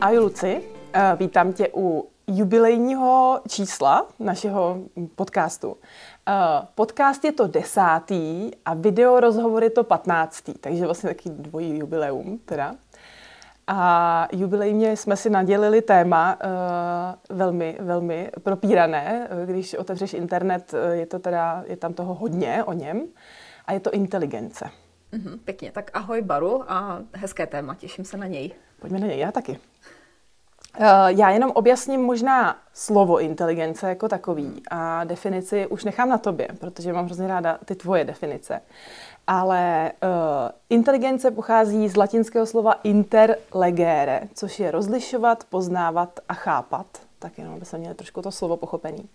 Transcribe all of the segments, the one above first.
Ahoj Luci, eh, vítám tě u jubilejního čísla našeho podcastu. Eh, podcast je to desátý a video rozhovor je to patnáctý, takže vlastně taky dvojí jubileum teda. A jubilejně jsme si nadělili téma uh, velmi, velmi propírané. Když otevřeš internet, je to teda, je tam toho hodně o něm a je to inteligence. Mm-hmm, pěkně, tak ahoj Baru a hezké téma, těším se na něj. Pojďme na něj, já taky. Uh, já jenom objasním možná slovo inteligence jako takový a definici už nechám na tobě, protože mám hrozně ráda ty tvoje definice. Ale uh, inteligence pochází z latinského slova interlegere, což je rozlišovat, poznávat a chápat. Tak jenom, aby se měli trošku to slovo pochopený. Uh,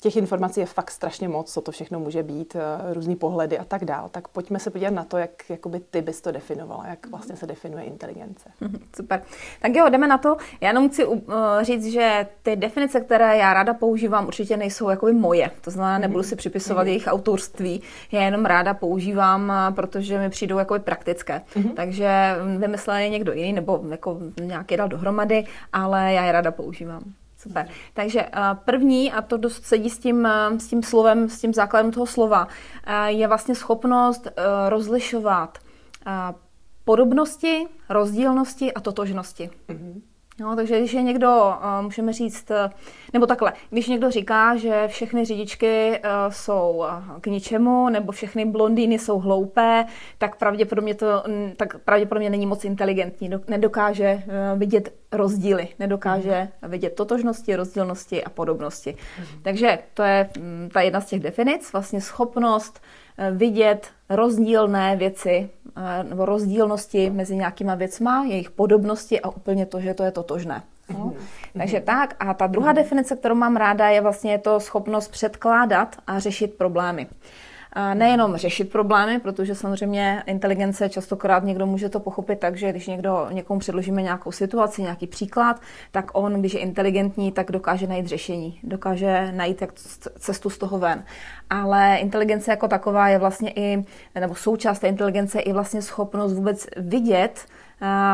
těch informací je fakt strašně moc, co to všechno může být, eh, různý pohledy a tak dál. Tak pojďme se podívat na to, jak jakoby ty bys to definovala, jak vlastně se definuje inteligence. Mhm, super. Tak jo, jdeme na to. Já jenom chci uh, říct, že ty definice, které já ráda používám, určitě nejsou jakoby moje. To znamená, nebudu si připisovat mm-hmm. jejich autorství. Já jenom ráda používám, eh, protože mi přijdou jakoby praktické. Mm-hmm. Takže vymyslel je někdo jiný, nebo jako nějaký dal dohromady, ale já je ráda používám. Super. Takže eh, první, a to dost sedí s tím, eh, s tím slovem, s tím základem toho slova, eh, je vlastně schopnost rozlišovat podobnosti, rozdílnosti a totožnosti. Mm-hmm. No, takže když je někdo, můžeme říct, nebo takhle, když někdo říká, že všechny řidičky jsou k ničemu, nebo všechny blondýny jsou hloupé, tak pravděpodobně to tak pravděpodobně není moc inteligentní, nedokáže vidět rozdíly, nedokáže mm. vidět totožnosti, rozdílnosti a podobnosti. Mm. Takže to je mm, ta jedna z těch definic, vlastně schopnost eh, vidět rozdílné věci eh, nebo rozdílnosti mezi nějakýma věcma, jejich podobnosti a úplně to, že to je totožné. No. Mm. Takže tak. A ta druhá definice, kterou mám ráda, je vlastně to schopnost předkládat a řešit problémy nejenom řešit problémy, protože samozřejmě inteligence častokrát někdo může to pochopit tak, že když někdo, někomu předložíme nějakou situaci, nějaký příklad, tak on, když je inteligentní, tak dokáže najít řešení, dokáže najít jak cestu z toho ven. Ale inteligence jako taková je vlastně i, nebo součást té inteligence je i vlastně schopnost vůbec vidět,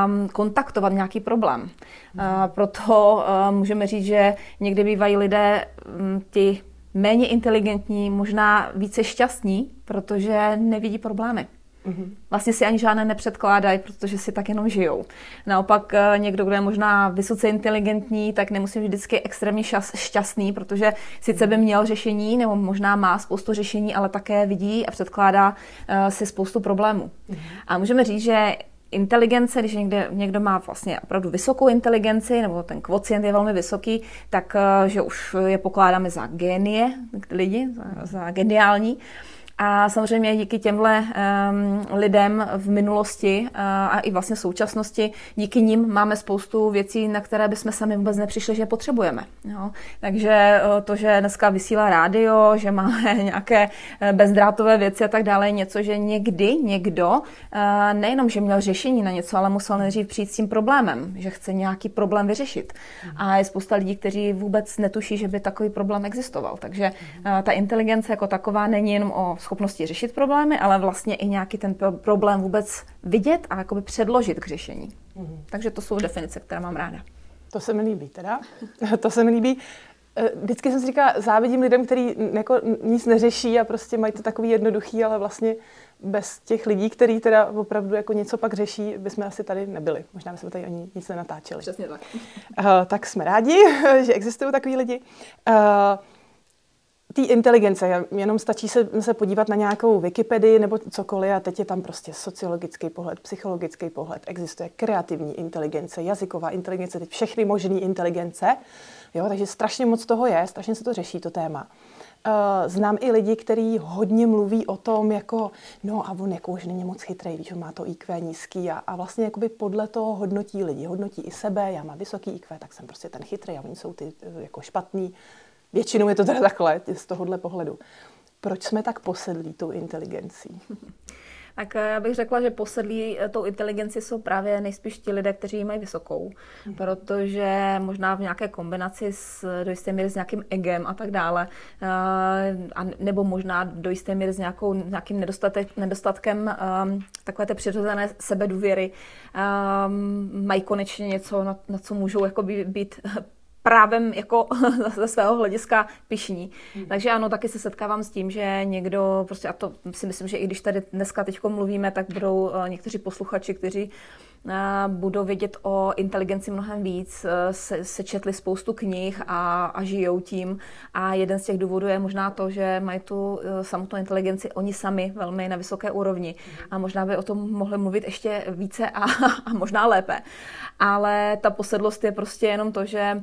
um, kontaktovat nějaký problém. Uh, proto uh, můžeme říct, že někdy bývají lidé um, ti méně inteligentní, možná více šťastní, protože nevidí problémy. Mhm. Vlastně si ani žádné nepředkládají, protože si tak jenom žijou. Naopak eh, někdo, kdo je možná vysoce inteligentní, tak nemusí být vždycky extrémně šťastný, protože sice by měl řešení, nebo možná má spoustu řešení, ale také vidí a předkládá uh, si spoustu problémů. Mhm. A můžeme říct, že inteligence, když někde, někdo má vlastně opravdu vysokou inteligenci, nebo ten kvocient je velmi vysoký, tak eh, že už je pokládáme za génie lidi, za, za geniální. A samozřejmě díky těmhle um, lidem v minulosti uh, a i vlastně současnosti, díky nim máme spoustu věcí, na které bychom sami vůbec nepřišli, že je potřebujeme. Jo? Takže uh, to, že dneska vysílá rádio, že máme nějaké uh, bezdrátové věci a tak dále, je něco, že někdy někdo uh, nejenom, že měl řešení na něco, ale musel nejdřív přijít s tím problémem, že chce nějaký problém vyřešit. A je spousta lidí, kteří vůbec netuší, že by takový problém existoval. Takže uh, ta inteligence jako taková není jenom o schopnosti řešit problémy, ale vlastně i nějaký ten problém vůbec vidět a jakoby předložit k řešení. Mm-hmm. Takže to jsou definice, které mám ráda. To se mi líbí teda. to se mi líbí. Eh, vždycky jsem si říkala, závidím lidem, kteří jako nic neřeší a prostě mají to takový jednoduchý, ale vlastně bez těch lidí, kteří teda opravdu jako něco pak řeší, bychom asi tady nebyli. Možná bychom tady ani nic nenatáčeli. Přesně tak. Uh, tak jsme rádi, že existují takový lidi. Uh, té inteligence, jenom stačí se, se podívat na nějakou Wikipedii nebo cokoliv a teď je tam prostě sociologický pohled, psychologický pohled, existuje kreativní inteligence, jazyková inteligence, teď všechny možné inteligence, jo, takže strašně moc toho je, strašně se to řeší, to téma. Uh, znám i lidi, kteří hodně mluví o tom, jako, no a on jako už není moc chytrý, on má to IQ nízký a, a vlastně jakoby podle toho hodnotí lidi, hodnotí i sebe, já mám vysoký IQ, tak jsem prostě ten chytrý a oni jsou ty eh, jako špatný. Většinou je to teda takhle, z tohohle pohledu. Proč jsme tak posedlí tou inteligencí? Tak eh, já bych řekla, že posedlí eh, tou inteligenci jsou právě nejspíš ti lidé, kteří ji mají vysokou, mm. protože možná v nějaké kombinaci s, do jisté míry s nějakým egem a tak dále, eh, a nebo možná do jisté míry s nějakou, nějakým nedostatek, nedostatkem um, takové té přirozené sebedůvěry, um, mají konečně něco, na, na co můžou jako být právem jako ze svého hlediska pišní. Hmm. Takže ano, taky se setkávám s tím, že někdo, prostě a to si myslím, že i když tady dneska teď mluvíme, tak budou eh, někteří posluchači, kteří budou vědět o inteligenci mnohem víc, e, se, se četli spoustu knih a, a žijou tím. A jeden z těch důvodů je možná to, že mají tu e, samotnou inteligenci oni sami velmi na vysoké úrovni. A možná by o tom mohli mluvit ještě více a, a možná lépe. Ale ta posedlost je prostě jenom to, že e,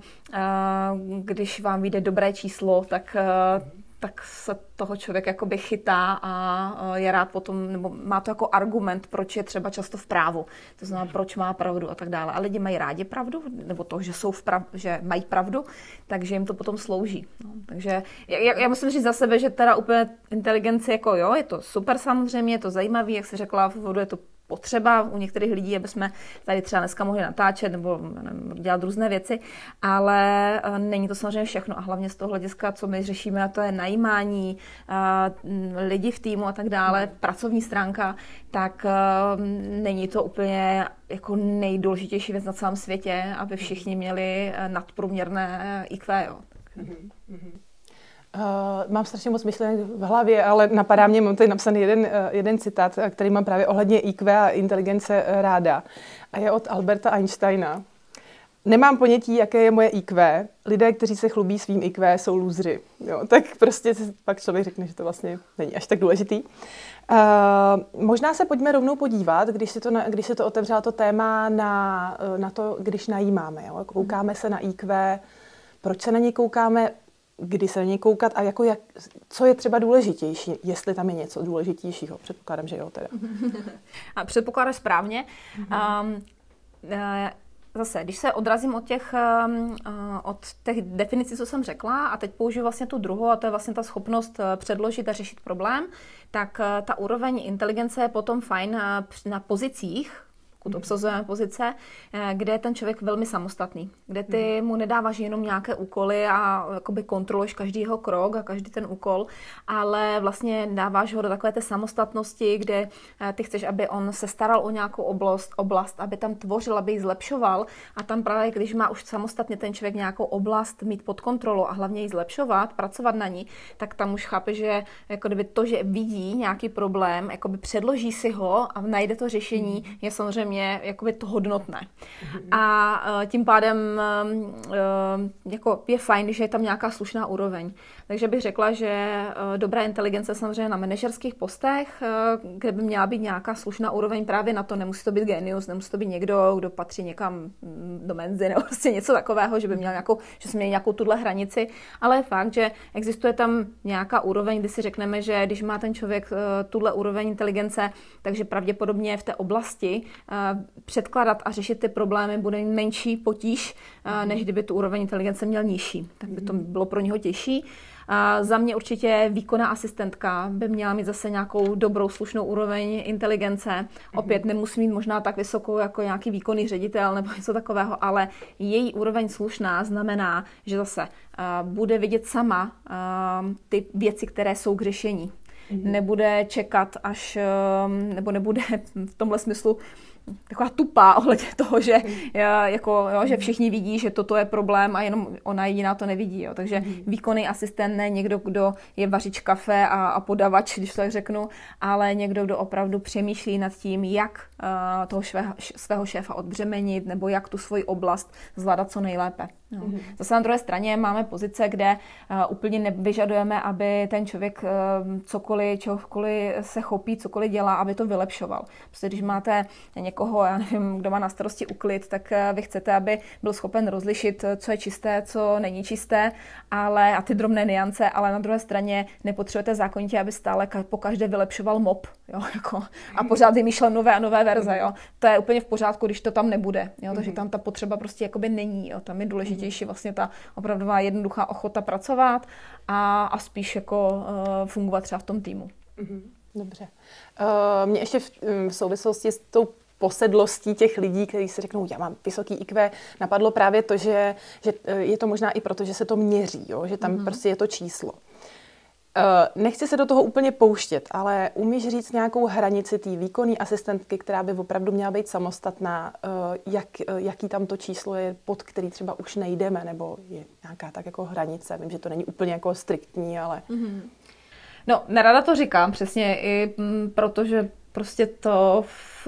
když vám vyjde dobré číslo, tak tak se toho člověk jakoby chytá a je rád potom, nebo má to jako argument, proč je třeba často v právu. To znamená, proč má pravdu a tak dále. A lidi mají rádi pravdu, nebo to, že, jsou v prav, že mají pravdu, takže jim to potom slouží. No, takže já, já, musím říct za sebe, že teda úplně inteligenci jako jo, je to super samozřejmě, je to zajímavé, jak se řekla v úvodu, je to potřeba u některých lidí, aby jsme tady třeba dneska mohli natáčet nebo nevím, dělat různé věci, ale eh, není to samozřejmě všechno a hlavně z toho hlediska, co my řešíme, a to je najímání eh, lidi v týmu a tak dále, hmm. pracovní stránka, tak eh, není to úplně jako nejdůležitější věc na celém světě, aby všichni měli nadprůměrné IQ. Jo. Mm-hmm. Uh, mám strašně moc myšlenek v hlavě, ale napadá mě, mám tady napsaný jeden, uh, jeden citát, eh, který mám právě ohledně IQ a inteligence ráda. A je od Alberta Einsteina. Nemám ponětí, jaké je moje IQ. Lidé, kteří se chlubí svým IQ, jsou lůzři. Jo, tak prostě pak člověk řekne, že to vlastně není až tak důležitý. Uh, možná se pojďme rovnou podívat, když si to, na, když si to otevřela to téma na, na to, když najímáme. Jo? Koukáme se na IQ, proč se na něj koukáme, kdy se na něj koukat a jako jak, co je třeba důležitější, jestli tam je něco důležitějšího. Předpokládám, že jo teda. A předpokládáš správně. Mm-hmm. Um, uh, zase, když se odrazím od těch, um, uh, od těch definicí, co jsem řekla, a teď použiju vlastně tu druhou, a to je vlastně ta schopnost uh, předložit a řešit problém, tak ta úroveň inteligence je potom fajn na pozicích, pokud obsazujeme pozice, eh, kde je ten člověk velmi samostatný, kde ty mu nedáváš jenom nějaké úkoly a jakoby kontroluješ každý jeho krok a každý ten úkol, ale vlastně dáváš ho do takové té samostatnosti, kde eh, ty chceš, aby on se staral o nějakou oblast, oblast, aby tam tvořil, aby ji zlepšoval. A tam právě, když má už samostatně ten člověk nějakou oblast mít pod kontrolou a hlavně ji zlepšovat, pracovat na ní, tak tam už chápe, že jako kdyby to, že vidí nějaký problém, jakoby předloží si ho a najde to řešení, je samozřejmě mě jakoby to hodnotné. Mm-hmm. A uh, tím pádem uh, jako je fajn, že je tam nějaká slušná úroveň. Takže bych řekla, že uh, dobrá inteligence samozřejmě na manažerských postech, kde by měla být nějaká slušná úroveň právě na to, nemusí to být genius, nemusí to být někdo, kdo patří někam mm, do menzy nebo prostě něco takového, že by měl nějakou, že jsme měli nějakou tuhle hranici, ale je fakt, že existuje tam nějaká úroveň, kdy si řekneme, že když má ten člověk uh, tuhle úroveň inteligence, takže pravděpodobně v té oblasti předkládat a řešit ty problémy bude menší potíž, než kdyby tu úroveň inteligence měl nižší. Tak by to mhm. bylo pro něho těžší. A za mě určitě výkonná asistentka by měla mít zase nějakou dobrou, slušnou úroveň inteligence. Mhm. Opět nemusí mít možná tak vysokou jako nějaký výkonný ředitel nebo něco takového, ale její úroveň slušná znamená, že zase uh, bude vidět sama uh, ty věci, které jsou k řešení. Mm-hmm. Nebude čekat až, uh, nebo nebude v tomhle smyslu taková tupá ohledně toho, že, jako, jo, že všichni vidí, že toto je problém a jenom ona jediná to nevidí. Jo. Takže mhm. výkonný asistent ne někdo, kdo je vařič kafe a, a podavač, když to tak řeknu, ale někdo, kdo opravdu přemýšlí nad tím, jak uh, toho švého, svého šéfa odbřemenit nebo jak tu svoji oblast zvládat co nejlépe. No. Mm-hmm. Zase na druhé straně máme pozice, kde uh, úplně nevyžadujeme, aby ten člověk uh, cokoliv, čehokoliv se chopí, cokoliv dělá, aby to vylepšoval. Prostě když máte někoho, já nevím, kdo má na starosti uklid, tak uh, vy chcete, aby byl schopen rozlišit, co je čisté, co není čisté, ale a ty drobné niance, ale na druhé straně nepotřebujete zákonitě, aby stále po každé vylepšoval mop jo, jako, a pořád vymýšlel nové a nové verze. Jo. To je úplně v pořádku, když to tam nebude. Jo, takže tam ta potřeba prostě jakoby není. Jo. Tam je důležité nejdůležitější vlastně ta opravdová jednoduchá ochota pracovat a, a spíš jako uh, fungovat třeba v tom týmu. Mhm, dobře. Uh, mě ještě v, v souvislosti s tou posedlostí těch lidí, kteří si řeknou, já mám vysoký IQ, napadlo právě to, že, že eh, je to možná i proto, že se to měří, jo? že tam mm-hmm. prostě je to číslo. Eh, nechci se do toho úplně pouštět, ale umíš říct nějakou hranici té výkonné asistentky, která by opravdu měla být samostatná, eh, jak, jaký tam to číslo je, pod který třeba už nejdeme, nebo je nějaká tak jako hranice. Vím, že to není úplně jako striktní, ale... Mm-hmm. No, nerada to říkám přesně i protože prostě to v,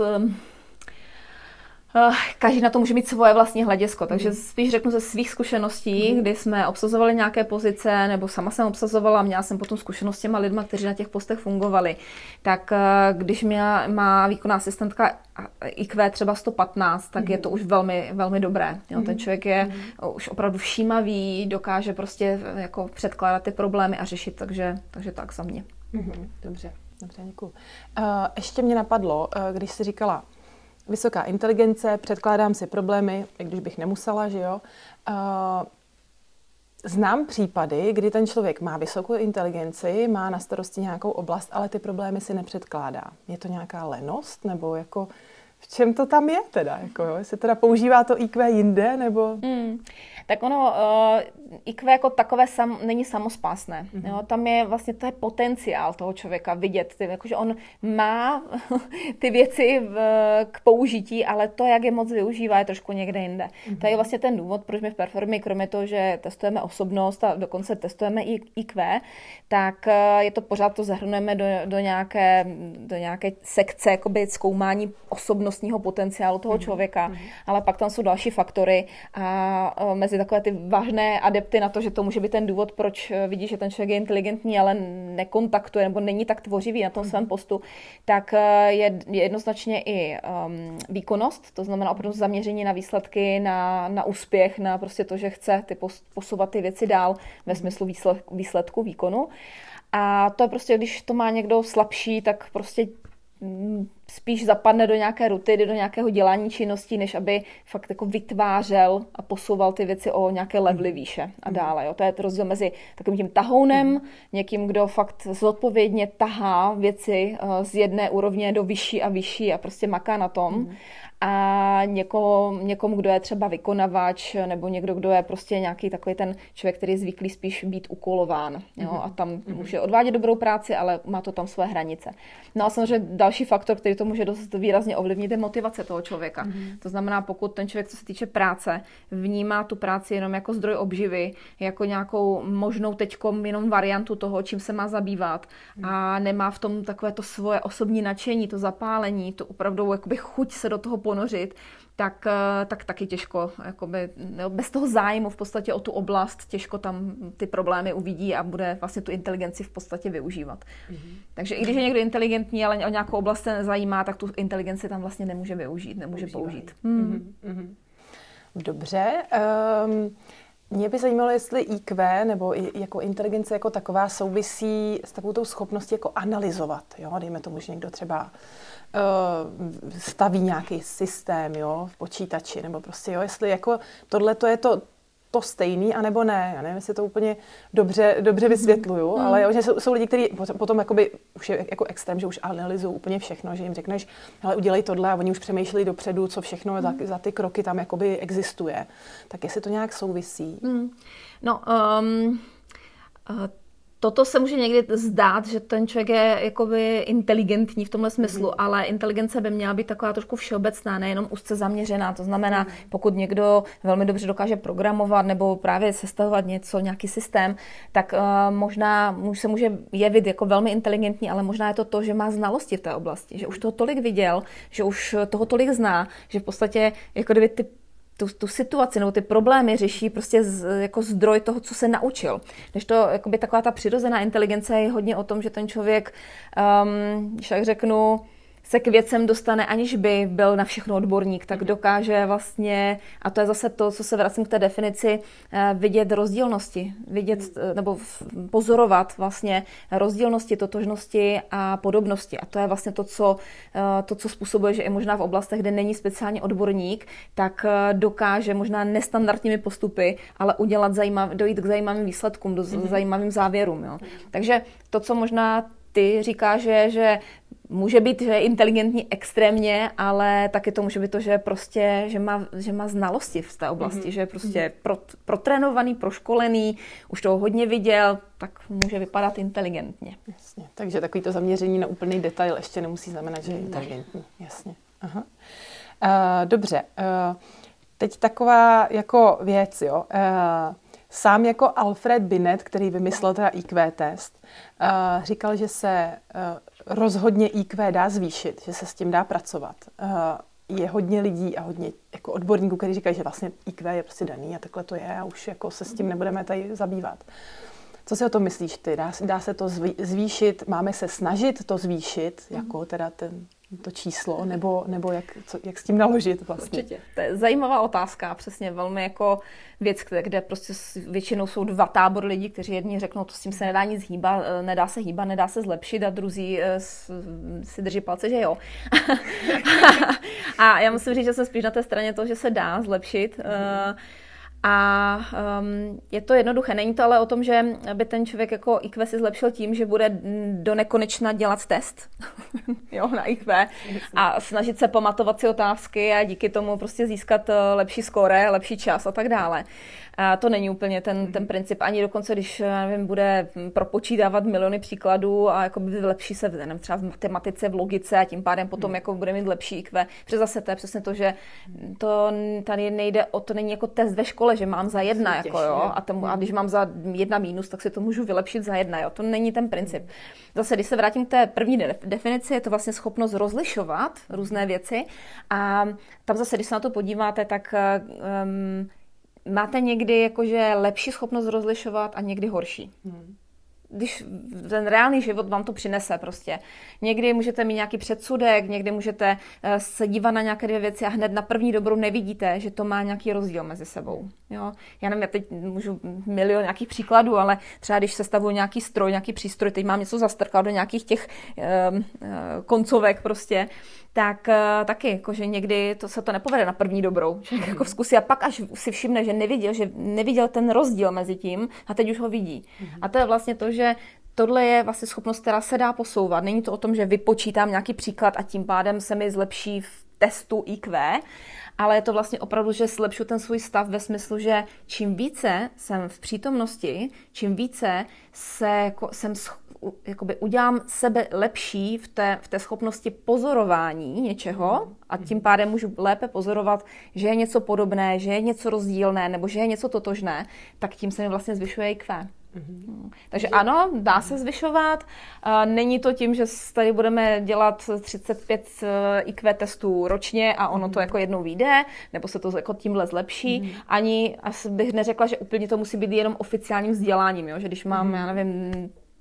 každý na to může mít svoje vlastní hledisko, takže mhm. spíš řeknu ze svých zkušeností, mm. kdy jsme obsazovali nějaké pozice, nebo sama jsem obsazovala, měla jsem potom zkušenost s těma lidma, kteří na těch postech fungovali. Tak eh, když měla, má výkonná asistentka IQ třeba 115, tak je to už velmi, velmi dobré. Jo, ten mhm. člověk je už opravdu všímavý, dokáže prostě eh, jako předkládat ty problémy a řešit, takže, takže tak za mě. Dobře, dobře, děkuji. Uh, ještě mě napadlo, když jsi říkala, vysoká inteligence, předkládám si problémy, i když bych nemusela, že jo. Znám případy, kdy ten člověk má vysokou inteligenci, má na starosti nějakou oblast, ale ty problémy si nepředkládá. Je to nějaká lenost, nebo jako v čem to tam je teda? Jako? Jestli teda používá to IQ jinde, nebo... Mm tak ono, uh, IQ jako takové sam, není samospásné. Mm-hmm. Jo? Tam je vlastně, to je potenciál toho člověka vidět, ty, jakože on má ty věci v, k použití, ale to, jak je moc využívá, je trošku někde jinde. Mm-hmm. To je vlastně ten důvod, proč my v Performy, kromě toho, že testujeme osobnost a dokonce testujeme i IQ, tak uh, je to pořád to zahrnujeme do, do, nějaké, do nějaké sekce jakoby zkoumání osobnostního potenciálu toho mm-hmm. člověka, mm-hmm. ale pak tam jsou další faktory a uh, mezi takové ty vážné adepty na to, že to může být ten důvod, proč eh, vidí, že ten člověk je inteligentní, ale nekontaktuje nebo není tak tvořivý na tom svém postu, tak eh, je, jednoznačně i um, výkonnost, to znamená opravdu zaměření na výsledky, na, na úspěch, na prostě to, že chce ty posouvat ty věci dál ve smyslu výsledku, výsledku výkonu. A to je prostě, když to má někdo slabší, tak prostě mm, spíš zapadne do nějaké rutiny, do nějakého dělání činností, než aby fakt jako vytvářel a posouval ty věci o nějaké levely výše a dále. Jo. To je to rozdíl mezi takovým tím tahounem, mm. někým, kdo fakt zodpovědně tahá věci uh, z jedné úrovně do vyšší a vyšší a prostě maká na tom. Mm a někomu, někomu, kdo je třeba vykonavač, nebo někdo, kdo je prostě nějaký takový ten člověk, který je zvyklý spíš být ukolován. Jo? Mhm. A tam může odvádět dobrou práci, ale má to tam své hranice. No a samozřejmě další faktor, který to může dost výrazně ovlivnit, je motivace toho člověka. Mm-hmm. To znamená, pokud ten člověk, co se týče práce, vnímá tu práci jenom jako zdroj obživy, jako nějakou možnou teďkom jenom variantu toho, čím se má zabývat mm-hmm. a nemá v tom takové to svoje osobní nadšení, to zapálení, to opravdu jakoby chuť se do toho ponořit, tak, eh, tak taky těžko, jakoby, bez toho zájmu v podstatě o tu oblast, těžko tam ty problémy uvidí a bude vlastně tu inteligenci v podstatě využívat. Mm-hmm. Takže i když je někdo inteligentní, ale o nějakou oblast se nezajímá, tak tu inteligenci tam vlastně nemůže využít, nemůže Používají. použít. Mm. Mm-hmm. Dobře. Um, mě by zajímalo, jestli IQ nebo jako inteligence jako taková souvisí s takovou schopností jako analyzovat. Jo? Dejme tomu, že někdo třeba staví nějaký systém jo, v počítači, nebo prostě, jo, jestli jako tohle to je to, to stejný, anebo ne. Já nevím, jestli to úplně dobře, dobře mhm. vysvětluju, mm. ale jo, že jsou, jsou lidi, kteří potom, jakoby, už je jako extrém, že už analyzují úplně všechno, že jim řekneš, ale udělej tohle a oni už přemýšlí dopředu, co všechno mm. za, za ty kroky tam jakoby existuje. Tak jestli to nějak souvisí. Mm. No, um, uh, toto se může někdy zdát, že ten člověk je jakoby inteligentní v tomhle smyslu, mm. ale inteligence by měla být taková trošku všeobecná, nejenom úzce zaměřená. To znamená, mm. pokud někdo velmi dobře dokáže programovat nebo právě sestavovat něco, nějaký systém, tak uh, možná se může jevit jako velmi inteligentní, ale možná je to to, že má znalosti v té oblasti, že už toho tolik viděl, že už toho tolik zná, že v podstatě jako kdyby ty tu, tu situaci nebo ty problémy řeší prostě z, jako zdroj toho, co se naučil. Než to jakoby taková ta přirozená inteligence je hodně o tom, že ten člověk, um, když tak řeknu, se k věcem dostane, aniž by byl na všechno odborník, tak mhm. dokáže vlastně, a to je zase to, co se vracím k té definici, eh, vidět rozdílnosti, vidět mhm. eh, nebo pozorovat vlastně rozdílnosti, totožnosti a podobnosti. A to je vlastně to, co, eh, to, co způsobuje, že i možná v oblastech, kde není speciálně odborník, tak dokáže možná nestandardními postupy, ale udělat zajímav, dojít k zajímavým výsledkům, do mm-hmm. zajímavým závěrům. Jo. Takže to, co možná ty říkáš, že, že může být, že je inteligentní extrémně, ale taky to může být to, že prostě, že má, že má znalosti v té oblasti, mm-hmm. že je prostě mm-hmm. pro, protrénovaný, proškolený, už toho hodně viděl, tak může vypadat inteligentně. Jasně, takže takový to zaměření na úplný detail ještě nemusí znamenat, že je inteligentní. Jasně. Aha. Uh, dobře, uh, teď taková jako věc, jo. Uh, Sám jako Alfred Binet, který vymyslel teda IQ test, uh, říkal, že se uh, rozhodně IQ dá zvýšit, že se s tím dá pracovat. Uh, je hodně lidí a hodně jako odborníků, kteří říkají, že vlastně IQ je prostě daný a takhle to je a už jako se s tím nebudeme tady zabývat. Co si o tom myslíš ty? Dá, dá se to zvýšit? Máme se snažit to zvýšit, jako teda ten to číslo, nebo, nebo jak, co, jak s tím naložit vlastně? Určitě. To je zajímavá otázka, přesně velmi jako věc, kde prostě většinou jsou dva tábory lidí, kteří jedni řeknou, to s tím se nedá nic hýbat, eh, nedá se hýbat, nedá se zlepšit a druzí eh, si drží palce, že jo. a já musím říct, že jsem spíš na té straně toho, že se dá zlepšit. Mm-hmm. A um, je to jednoduché. Není to ale o tom, že by ten člověk jako IQ si zlepšil tím, že bude do nekonečna dělat test jo, na IQ a snažit se pamatovat si otázky a díky tomu prostě získat eh, lepší skóre, lepší čas a tak dále. A to není úplně ten, ten princip. Ani dokonce, když nevím, bude propočítávat miliony příkladů a jako by lepší se nevím, třeba v matematice, v logice a tím pádem potom hmm. jako bude mít lepší IQ. Protože zase to je přesně to, že to tady nejde o to, není jako test ve škole, že mám za jedna, jako jo, a, tomu, a když mám za jedna mínus, tak si to můžu vylepšit za jedna, jo. To není ten princip. Zase, když se vrátím k té první definici, je to vlastně schopnost rozlišovat různé věci a tam zase, když se na to podíváte, tak um, máte někdy jakože lepší schopnost rozlišovat a někdy horší. Hmm když ten reálný život vám to přinese prostě. Někdy můžete mít nějaký předsudek, někdy můžete eh, se dívat na nějaké dvě věci a hned na první dobrou nevidíte, že to má nějaký rozdíl mezi sebou. Jo? Já nevím, já teď můžu milion nějakých příkladů, ale třeba když se stavuju nějaký stroj, nějaký přístroj, teď mám něco zastrkat do nějakých těch um, koncovek prostě, tak uh, taky, jakože někdy to se to nepovede na první dobrou. Že jako zkusí a pak až si všimne, že neviděl, že neviděl ten rozdíl mezi tím a teď už ho vidí. A to je vlastně to, že tohle je vlastně schopnost, která se dá posouvat. Není to o tom, že vypočítám nějaký příklad a tím pádem se mi zlepší v testu IQ, ale je to vlastně opravdu, že zlepšu ten svůj stav ve smyslu, že čím více jsem v přítomnosti, čím více se, jako, jsem jakoby udělám sebe lepší v té, v té schopnosti pozorování něčeho a tím pádem můžu lépe pozorovat, že je něco podobné, že je něco rozdílné nebo že je něco totožné, tak tím se mi vlastně zvyšuje IQ. Mm-hmm. Takže ano, dá se zvyšovat. Není to tím, že tady budeme dělat 35 eh, IQ testů ročně a ono to mhm. jako jednou vyjde, nebo se to jako tímhle zlepší. Mm-hmm. Ani asi bych neřekla, že úplně to musí být jenom oficiálním vzděláním, jo? že když mám, mm-hmm. já nevím,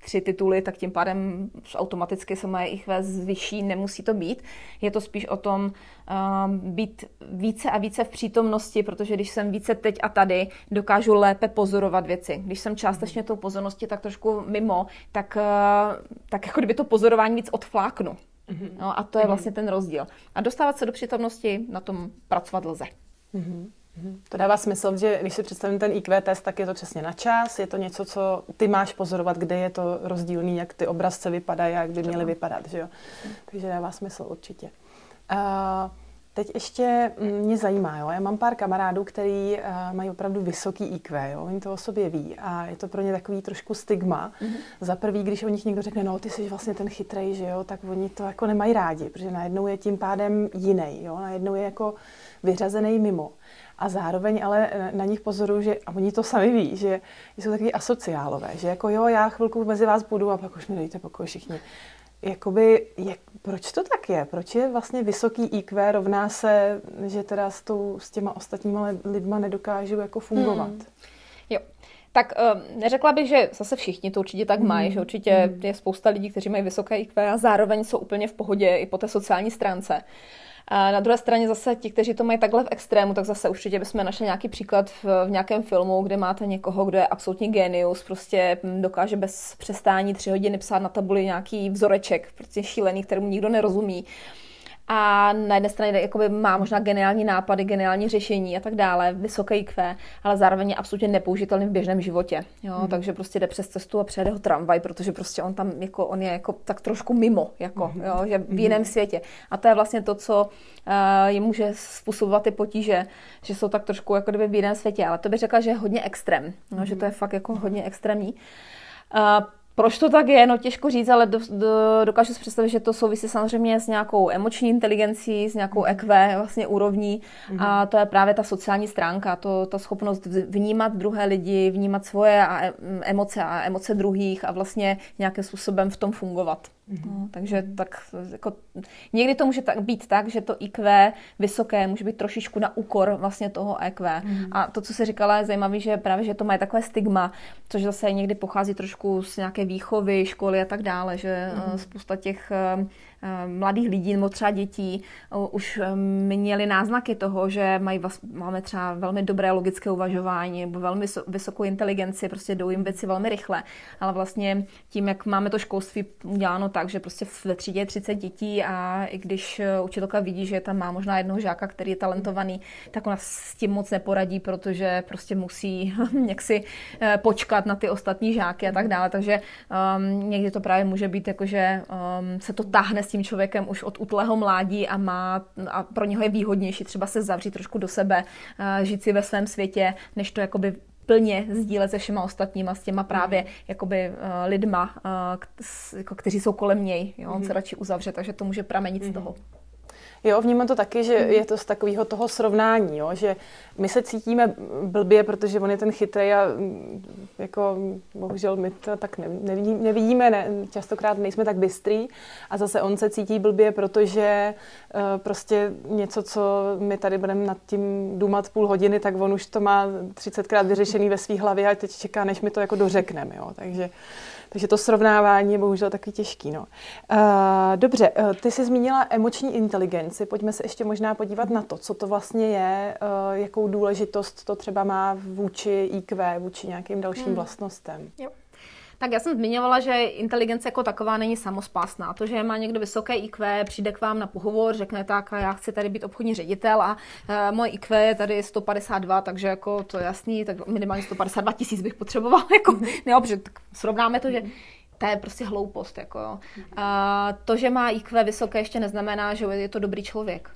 tři tituly, tak tím pádem automaticky se moje IQ zvyší, nemusí to být. Je to spíš o tom uh, být více a více v přítomnosti, protože když jsem více teď a tady, dokážu lépe pozorovat věci. Když jsem částečně tou pozornosti tak trošku mimo, tak, uh, tak jako kdyby to pozorování víc odfláknu. Mm-hmm. No, a to je mhm. vlastně ten rozdíl. A dostávat se do přítomnosti, na tom pracovat lze. Mm-hmm. To dává smysl, že když si představím ten IQ test, tak je to přesně na čas, je to něco, co ty máš pozorovat, kde je to rozdílný, jak ty obrazce vypadají, jak by měly vypadat, že jo? Takže dává smysl určitě. Uh, Teď ještě mě zajímá, jo? já mám pár kamarádů, který uh, mají opravdu vysoký IQ, jo? oni to o sobě ví a je to pro ně takový trošku stigma. Mm-hmm. Za prvý, když o nich někdo řekne, no ty jsi vlastně ten chytrej, že jo, tak oni to jako nemají rádi, protože najednou je tím pádem jiný, jo? najednou je jako vyřazený mimo. A zároveň ale na nich pozoruju, že, a oni to sami ví, že jsou takový asociálové, že jako jo, já chvilku mezi vás budu a pak už mi dejte pokoj všichni jakoby, jak, proč to tak je? Proč je vlastně vysoký IQ rovná se, že teda s, tou, s těma ostatníma lidma nedokážu jako fungovat? Hmm. Jo. Tak uh, neřekla bych, že zase všichni to určitě tak mají, hmm. že určitě hmm. je spousta lidí, kteří mají vysoké IQ a zároveň jsou úplně v pohodě i po té sociální stránce. A na druhé straně zase ti, kteří to mají takhle v extrému, tak zase určitě bychom našli nějaký příklad v, v nějakém filmu, kde máte někoho, kdo je absolutní genius, prostě dokáže bez přestání tři hodiny psát na tabuli nějaký vzoreček, prostě šílený, kterému nikdo nerozumí a na jedné straně jakoby má možná geniální nápady, geniální řešení a tak dále, vysoké IQ, ale zároveň je absolutně nepoužitelný v běžném životě. Jo? Hmm. Takže prostě jde přes cestu a přejede ho tramvaj, protože prostě on tam jako, on je jako tak trošku mimo, jako, hmm. jo? že v jiném hmm. světě. A to je vlastně to, co uh, jim může způsobovat ty potíže, že jsou tak trošku jako kdyby v jiném světě. Ale to bych řekla, že je hodně extrém, no, že to je fakt jako hodně extrémní. Uh, proč to tak je, no těžko říct, ale do, do, dokážu si představit, že to souvisí samozřejmě s nějakou emoční inteligencí, s nějakou EQ vlastně úrovní mm-hmm. a to je právě ta sociální stránka, to, ta schopnost vnímat druhé lidi, vnímat svoje a emoce a emoce druhých a vlastně nějakým způsobem v tom fungovat. Mm-hmm. No, takže tak jako, někdy to může tak, být tak, že to IQ vysoké může být trošičku na úkor vlastně toho EQ. Mm-hmm. A to, co se říkala, je zajímavé, že právě, že to má takové stigma, což zase někdy pochází trošku z nějaké výchovy, školy a tak dále, že mm-hmm. spousta těch Eh, mladých lidí nebo třeba dětí eh, už eh, měli náznaky toho, že mají, máme třeba velmi dobré logické uvažování nebo velmi vysokou inteligenci, prostě jdou jim věci velmi rychle, ale vlastně tím, jak máme to školství uděláno tak, že prostě ve třídě je 30 dětí a i když učitelka vidí, že tam má možná jednoho žáka, který je talentovaný, tak ona s tím moc neporadí, protože prostě musí jaksi počkat na ty ostatní žáky a tak dále. Takže um, někdy to právě může být jako, že um, se to táhne tím člověkem už od útlého mládí a má a pro něho je výhodnější třeba se zavřít trošku do sebe, eh, žít si ve svém světě, než to jakoby plně sdílet se všema ostatníma, s těma právě jakoby uh, lidma, uh, jako, kteří jsou kolem něj. Jo? On mm. se radši uzavře, takže to může pramenit mm. z mhm. toho. Jo, vnímám to taky, že je to z takového toho srovnání, jo, že my se cítíme blbě, protože on je ten chytrý a mm, jako bohužel my to tak nevidíme, ne, častokrát nejsme tak bystrý a zase on se cítí blbě, protože uh, prostě něco, co my tady budeme nad tím důmat půl hodiny, tak on už to má 30krát vyřešený ve své hlavě a teď čeká, než mi to jako dořekneme, jo, takže takže to srovnávání je bohužel taky těžký. No. Uh, dobře, uh, ty jsi zmínila emoční inteligenci. Pojďme se ještě možná podívat na to, co to vlastně je, uh, jakou důležitost to třeba má vůči IQ, vůči nějakým dalším hmm. vlastnostem. Jo. Tak já jsem zmiňovala, že inteligence jako taková není samospásná. To, že má někdo vysoké IQ, přijde k vám na pohovor, řekne tak, já chci tady být obchodní ředitel a uh, moje IQ je tady 152, takže jako to je jasný, tak minimálně 152 tisíc bych potřeboval. Jako, ne, protože tak srovnáme to, že to je prostě hloupost. Jako. A to, že má IQ vysoké, ještě neznamená, že je to dobrý člověk.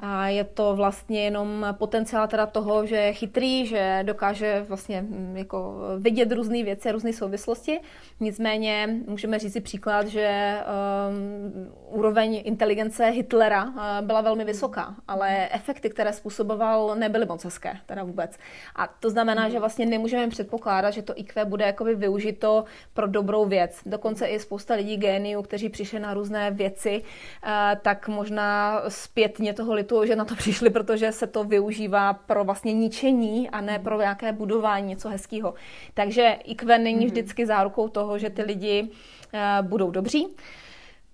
A je to vlastně jenom potenciál teda toho, že je chytrý, že dokáže vlastně mm, jako vidět různé věci, různé souvislosti. Nicméně můžeme říct si příklad, že um, úroveň inteligence Hitlera uh, byla velmi vysoká, ale efekty, které způsoboval, nebyly moc hezké, teda vůbec. A to znamená, že vlastně nemůžeme předpokládat, že to IQ bude jakoby využito pro dobrou věc. Dokonce i spousta lidí géniů, kteří přišli na různé věci, uh, tak možná zpětně toho litu, že na to přišli, protože se to využívá pro vlastně ničení a ne pro nějaké budování, něco hezkého. Takže IQ není mhm. vždycky zárukou toho, že ty lidi uh, budou dobří.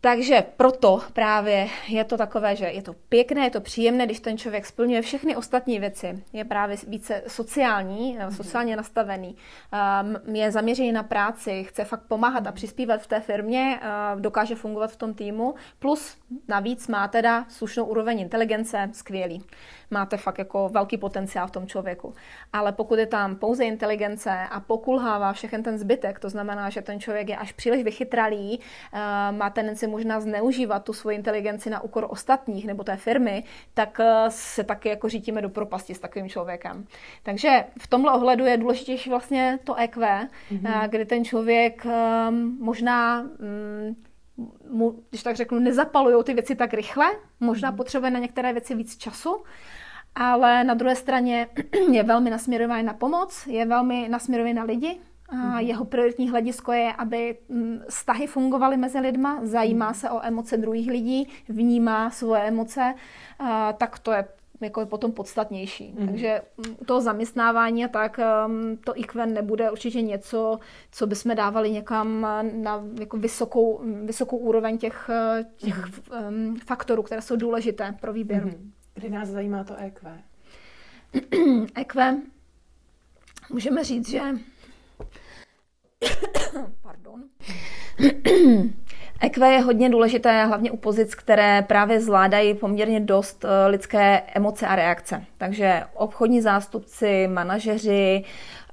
Takže proto právě je to takové, že je to pěkné, je to příjemné, když ten člověk splňuje všechny ostatní věci. Je právě více sociální, eh, sociálně nastavený, ehm, je zaměřený na práci, chce fakt pomáhat a přispívat v té firmě, eh, dokáže fungovat v tom týmu, plus navíc má teda slušnou úroveň inteligence, skvělý máte fakt jako velký potenciál v tom člověku. Ale pokud je tam pouze inteligence a pokulhává všechen ten zbytek, to znamená, že ten člověk je až příliš vychytralý, eh, má tendenci možná zneužívat tu svoji inteligenci na úkor ostatních nebo té firmy, tak eh, se taky jako řítíme do propasti s takovým člověkem. Takže v tomhle ohledu je důležitější vlastně to EQ, mm-hmm. kdy ten člověk ehm, možná mm, mu, když tak řeknu, nezapalují ty věci tak rychle, možná mm. potřebuje na některé věci víc času, ale na druhé straně je velmi nasměrovaný na pomoc, je velmi nasměrovaný na lidi. A mm. jeho prioritní hledisko je, aby mm, vztahy fungovaly mezi lidma, zajímá mm. se o emoce druhých lidí, vnímá svoje emoce, tak to je jako je potom podstatnější. Mm. Takže to zaměstnávání a tak, um, to IQ nebude určitě něco, co bychom dávali někam na jako vysokou, vysokou úroveň těch, těch mm. um, faktorů, které jsou důležité pro výběr. Mm. Kdy nás zajímá to EQ? EQ, můžeme říct, že Pardon. EQ je hodně důležité, hlavně u pozic, které právě zvládají poměrně dost eh, lidské emoce a reakce. Takže obchodní zástupci, manažeři,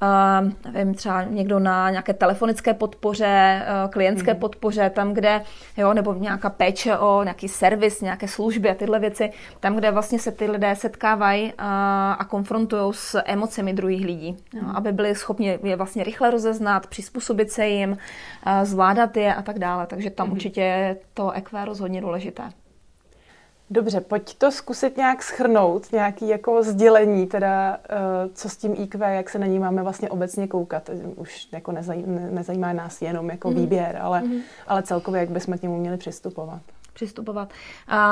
uh, nevím, třeba někdo na nějaké telefonické podpoře, uh, klientské mm. podpoře, tam, kde, jo, nebo nějaká péče o nějaký servis, nějaké služby a tyhle věci, tam, kde vlastně se ty lidé setkávají uh, a konfrontují s emocemi druhých lidí, jo, mm. aby byli schopni je vlastně rychle rozeznat, přizpůsobit se jim, uh, zvládat je a tak dále. Takže tam mm. určitě je to EQ rozhodně důležité. Dobře, pojď to zkusit nějak schrnout, nějaký jako sdělení, teda uh, co s tím IQ, jak se na ní máme vlastně obecně koukat. Už jako nezajímá, nezajímá nás jenom jako mm. výběr, ale, mm. ale celkově, jak bychom k němu měli přistupovat přistupovat.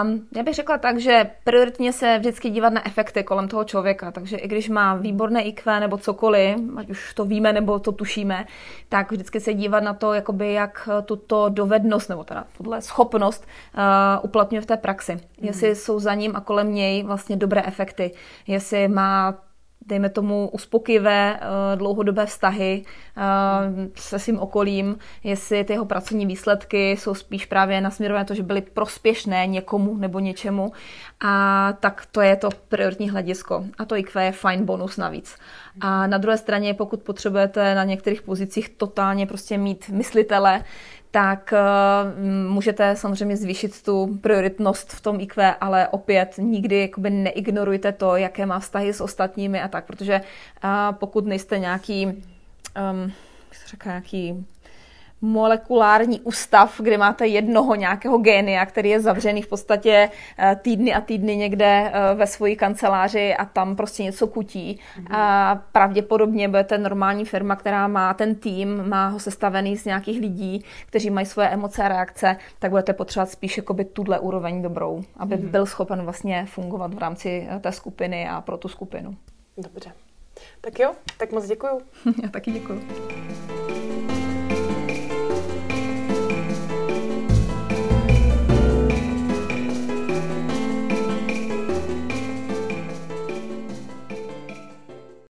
Um, já bych řekla tak, že prioritně se vždycky dívat na efekty kolem toho člověka, takže i když má výborné IQ nebo cokoliv, ať už to víme nebo to tušíme, tak vždycky se dívat na to, jakoby jak tuto dovednost nebo teda podle schopnost uh, uplatňuje v té praxi. Mm. Jestli jsou za ním a kolem něj vlastně dobré efekty, jestli má dejme tomu, uspokojivé eh, dlouhodobé vztahy eh, se svým okolím, jestli ty jeho pracovní výsledky jsou spíš právě nasměrované na to, že byly prospěšné někomu nebo něčemu, a tak to je to prioritní hledisko. A to IQ je fajn bonus navíc. A na druhé straně, pokud potřebujete na některých pozicích totálně prostě mít myslitele, tak uh, můžete samozřejmě zvýšit tu prioritnost v tom IQ, ale opět nikdy jakoby neignorujte to, jaké má vztahy s ostatními a tak, protože uh, pokud nejste nějaký, um, jak se říká, nějaký molekulární ústav, kde máte jednoho nějakého génia, který je zavřený v podstatě eh, týdny a týdny někde eh, ve své kanceláři a tam prostě něco kutí. Mm-hmm. A pravděpodobně budete normální firma, která má ten tým, má ho sestavený z nějakých lidí, kteří mají svoje emoce a reakce, tak budete potřebovat spíš jakoby tuhle úroveň dobrou, aby mm-hmm. byl schopen vlastně fungovat v rámci eh, té skupiny a pro tu skupinu. Dobře. Tak jo, tak moc děkuju. Já taky děkuju.